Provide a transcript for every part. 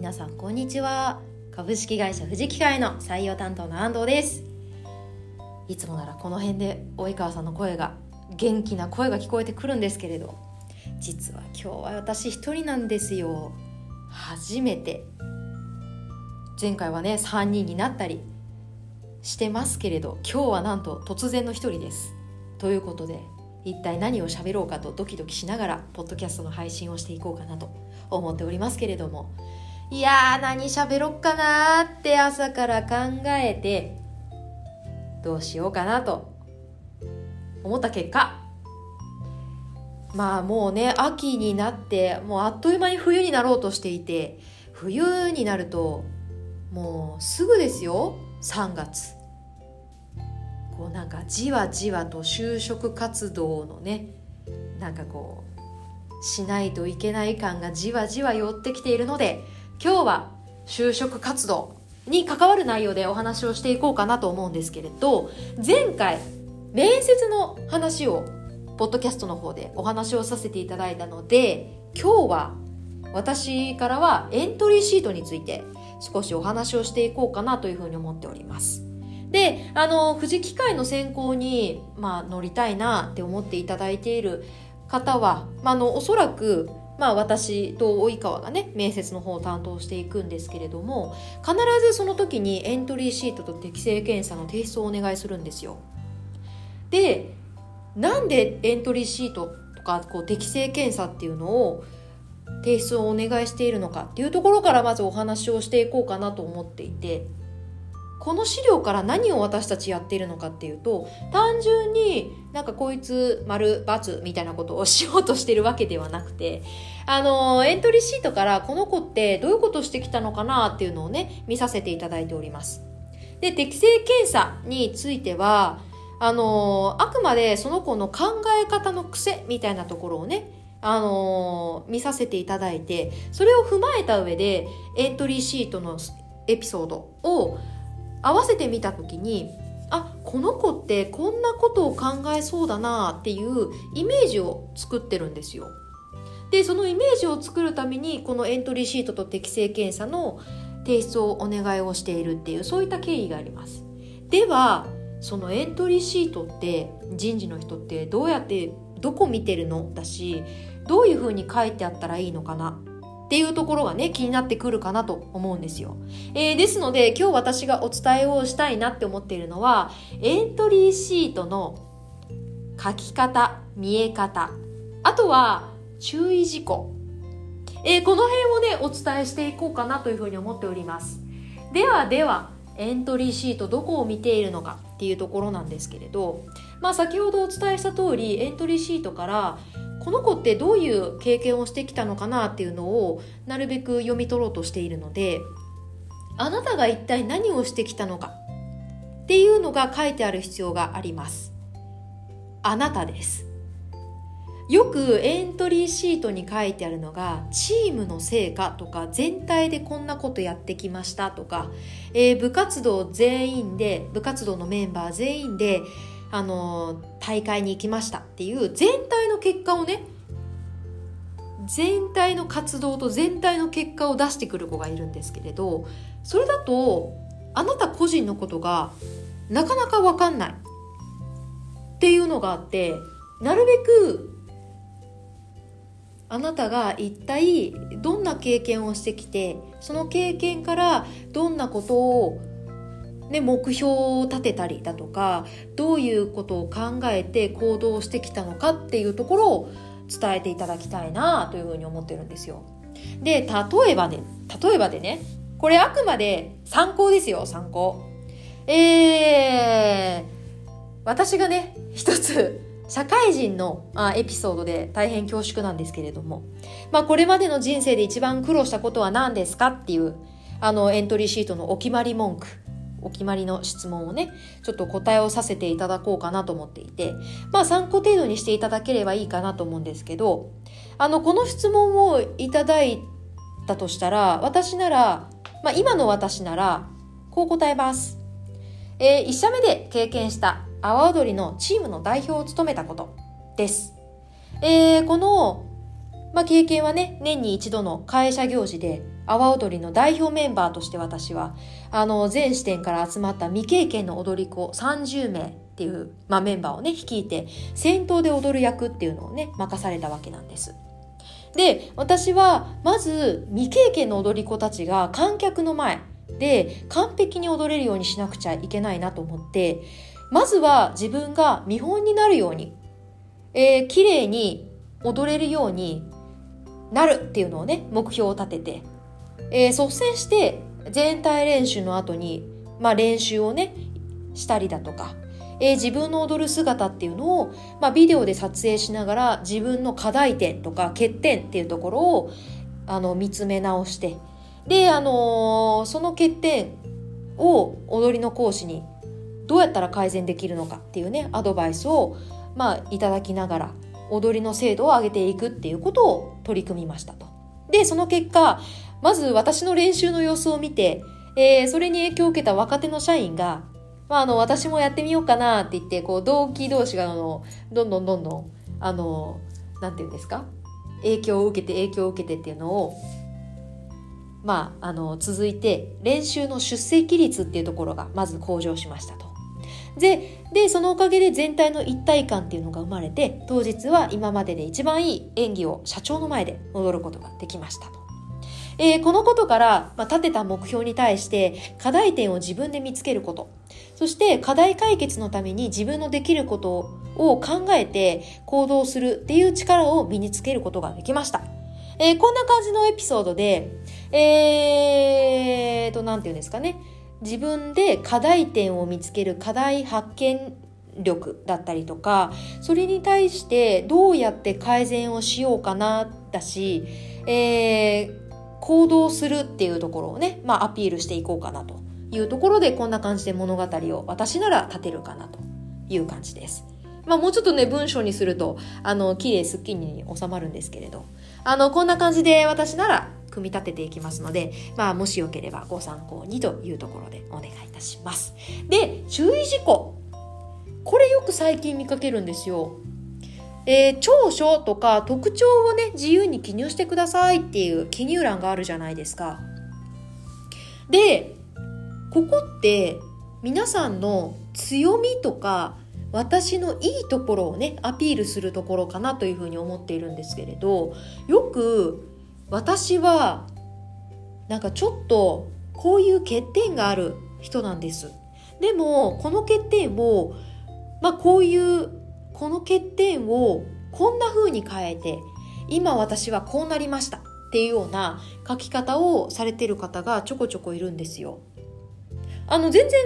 皆さんこんにちは。株式会社富士機械の採用担当の安藤です。いつもならこの辺で及川さんの声が元気な声が聞こえてくるんですけれど実は今日は私一人なんですよ。初めて。前回はね3人になったりしてますけれど今日はなんと突然の一人です。ということで一体何を喋ろうかとドキドキしながらポッドキャストの配信をしていこうかなと思っておりますけれどもいやー何喋ろっかなーって朝から考えてどうしようかなと思った結果。まあもうね秋になってもうあっという間に冬になろうとしていて冬になるともうすぐですよ3月。こうなんかじわじわと就職活動のねなんかこうしないといけない感がじわじわ寄ってきているので今日は就職活動に関わる内容でお話をしていこうかなと思うんですけれど前回面接の話をポッドキャストの方でお話をさせていただいたので今日は私からはエントリーシートについて少しお話をしていこうかなというふうに思っております。で、あの、富士機械の選考に、まあ、乗りたいなって思っていただいている方は、まあ、あの、おそらく、まあ、私と及川がね、面接の方を担当していくんですけれども、必ずその時にエントリーシートと適正検査の提出をお願いするんですよ。で、なんでエントリーシートとか、こう、適正検査っていうのを、提出をお願いしているのかっていうところからまずお話をしていこうかなと思っていてこの資料から何を私たちやっているのかっていうと単純になんかこいつ丸×みたいなことをしようとしてるわけではなくてあのエントリーシートからこの子ってどういうことしてきたのかなっていうのをね見させていただいております。で適正検査についてはあのあくまでその子の考え方の癖みたいなところをねあの、見させていただいてそれを踏まえた上でエントリーシートのエピソードを合わせてみた時にあこの子ってこんなことを考えそうだなっていうイメージを作ってるんですよ。でそのイメージを作るためにこのエントリーシートと適正検査の提出をお願いをしているっていうそういった経緯があります。ではそのエントリーシートって人事の人ってどうやってどこ見てるのだしどういうふうに書いてあったらいいのかなっていうところがね、気になってくるかなと思うんですよ。えー、ですので、今日私がお伝えをしたいなって思っているのは、エントリーシートの書き方、見え方、あとは注意事項。えー、この辺をね、お伝えしていこうかなというふうに思っております。ではでは、エントリーシートどこを見ているのかっていうところなんですけれど、まあ先ほどお伝えした通り、エントリーシートからこの子ってどういう経験をしてきたのかなっていうのをなるべく読み取ろうとしているのであなたが一体何をしてきたのかっていうのが書いてある必要があります。あなたです。よくエントリーシートに書いてあるのがチームの成果とか全体でこんなことやってきましたとか、えー、部活動全員で部活動のメンバー全員であの大会に行きましたっていう全体の結果をね全体の活動と全体の結果を出してくる子がいるんですけれどそれだとあなた個人のことがなかなか分かんない。っていうのがあってなるべくあなたが一体どんな経験をしてきてその経験からどんなことをね、目標を立てたりだとかどういうことを考えて行動してきたのかっていうところを伝えていただきたいなというふうに思ってるんですよ。で例えばね例えばでねこれあくまで参考ですよ参考。えー、私がね一つ社会人のあエピソードで大変恐縮なんですけれども、まあ、これまでの人生で一番苦労したことは何ですかっていうあのエントリーシートのお決まり文句お決まりの質問をね、ちょっと答えをさせていただこうかなと思っていて、まあ参考程度にしていただければいいかなと思うんですけど、あの、この質問をいただいたとしたら、私なら、まあ今の私なら、こう答えます。えー、1社目で経験した阿波踊りのチームの代表を務めたことです。えー、この、まあ、経験はね、年に一度の会社行事で、阿波踊りの代表メンバーとして私はあの全支店から集まった未経験の踊り子30名っていう、まあ、メンバーをね率いて先頭で踊る役っていうのをね任されたわけなんです。で私はまず未経験の踊り子たちが観客の前で完璧に踊れるようにしなくちゃいけないなと思ってまずは自分が見本になるように、えー、綺麗に踊れるようになるっていうのをね目標を立てて、えー、率先して全体練習の後に、まあ、練習をねしたりだとかえー、自分の踊る姿っていうのを、まあ、ビデオで撮影しながら自分の課題点とか欠点っていうところをあの見つめ直してで、あのー、その欠点を踊りの講師にどうやったら改善できるのかっていうねアドバイスを、まあ、いただきながら踊りの精度を上げていくっていうことを取り組みましたと。でその結果まず私の練習の様子を見て、えー、それに影響を受けた若手の社員がまあ、あの、私もやってみようかなって言って、こう、同期同士が、あの、どんどんどんどん、あの、なんていうんですか？影響を受けて影響を受けてっていうのを、まあ、あの、続いて、練習の出席率っていうところが、まず向上しましたと。で、で、そのおかげで全体の一体感っていうのが生まれて、当日は今までで一番いい演技を社長の前で踊ることができましたと。えー、このことから、まあ、立てた目標に対して課題点を自分で見つけること。そして課題解決のために自分のできることを考えて行動するっていう力を身につけることができました。えー、こんな感じのエピソードで、えーと、なんて言うんですかね。自分で課題点を見つける課題発見力だったりとか、それに対してどうやって改善をしようかなだし、えー、行動するっていうところをね、まあ、アピールしていこうかなというところでこんな感じで物語を私なら立てるかなという感じです。まあもうちょっとね文章にするとあの綺麗すっきりに収まるんですけれどあのこんな感じで私なら組み立てていきますので、まあもしよければご参考にというところでお願いいたします。で、注意事項。これよく最近見かけるんですよ。えー、長所とか特徴をね自由に記入してくださいっていう記入欄があるじゃないですか。でここって皆さんの強みとか私のいいところをねアピールするところかなというふうに思っているんですけれどよく私はなんかちょっとこういう欠点がある人なんです。でもこの欠点をまあこういうこの欠点をこんな風に変えて今私はこうなりましたっていうような書き方をされてる方がちょこちょこいるんですよ。あの全然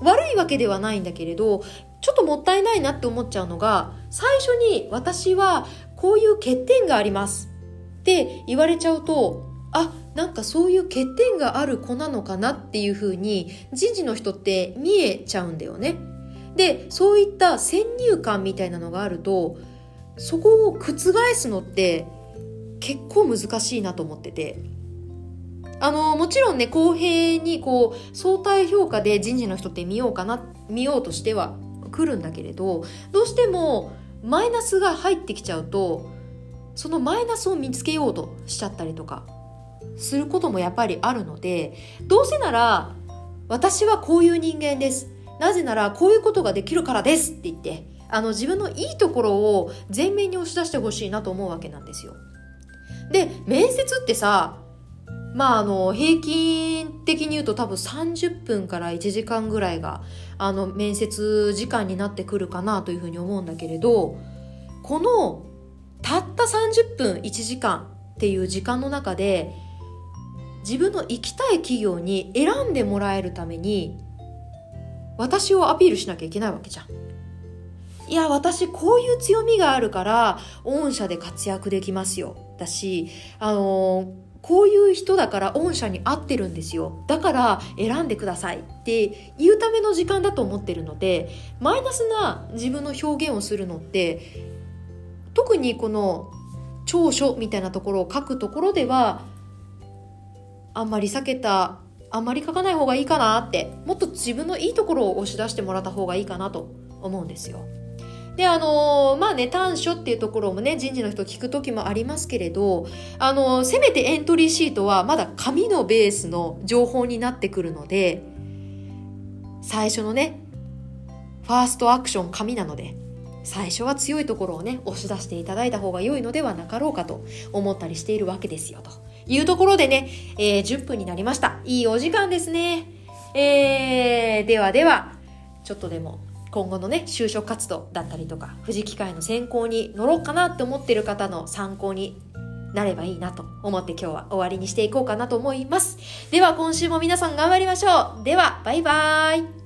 悪いわけではないんだけれどちょっともったいないなって思っちゃうのが最初に私はこういう欠点がありますって言われちゃうとあなんかそういう欠点がある子なのかなっていうふうに人事の人って見えちゃうんだよね。でそういった先入観みたいなのがあるとそこを覆すのって結構難しいなと思ってて。あのもちろんね公平にこう相対評価で人事の人って見ようかな見ようとしては来るんだけれどどうしてもマイナスが入ってきちゃうとそのマイナスを見つけようとしちゃったりとかすることもやっぱりあるのでどうせなら私はこういう人間です。なぜならこういうことができるからですって言ってあの自分のいいところを前面に押し出してほしいなと思うわけなんですよ。で面接ってさまああの平均的に言うと多分30分から1時間ぐらいがあの面接時間になってくるかなというふうに思うんだけれどこのたった30分1時間っていう時間の中で自分の行きたい企業に選んでもらえるために私をアピールしなきゃいけないわけじゃん。いや、私こういう強みがあるから、御社で活躍できますよ。だし、あのー、こういう人だから御社に合ってるんですよ。だから選んでくださいって言うための時間だと思ってるので、マイナスな自分の表現をするのって、特にこの長所みたいなところを書くところでは、あんまり避けたあんまり書かない方がいいかなってもっと自分のいいところを押し出してもらった方がいいかなと思うんですよ。で、あのー、まあね、短所っていうところもね、人事の人聞く時もありますけれど、あのー、せめてエントリーシートはまだ紙のベースの情報になってくるので、最初のね、ファーストアクション紙なので、最初は強いところをね、押し出していただいた方が良いのではなかろうかと思ったりしているわけですよ、というところでね、えー、10分になりました。いいお時間ですね。えー、ではでは、ちょっとでも今後のね、就職活動だったりとか、富士機械の選考に乗ろうかなって思ってる方の参考になればいいなと思って今日は終わりにしていこうかなと思います。では今週も皆さん頑張りましょう。では、バイバーイ。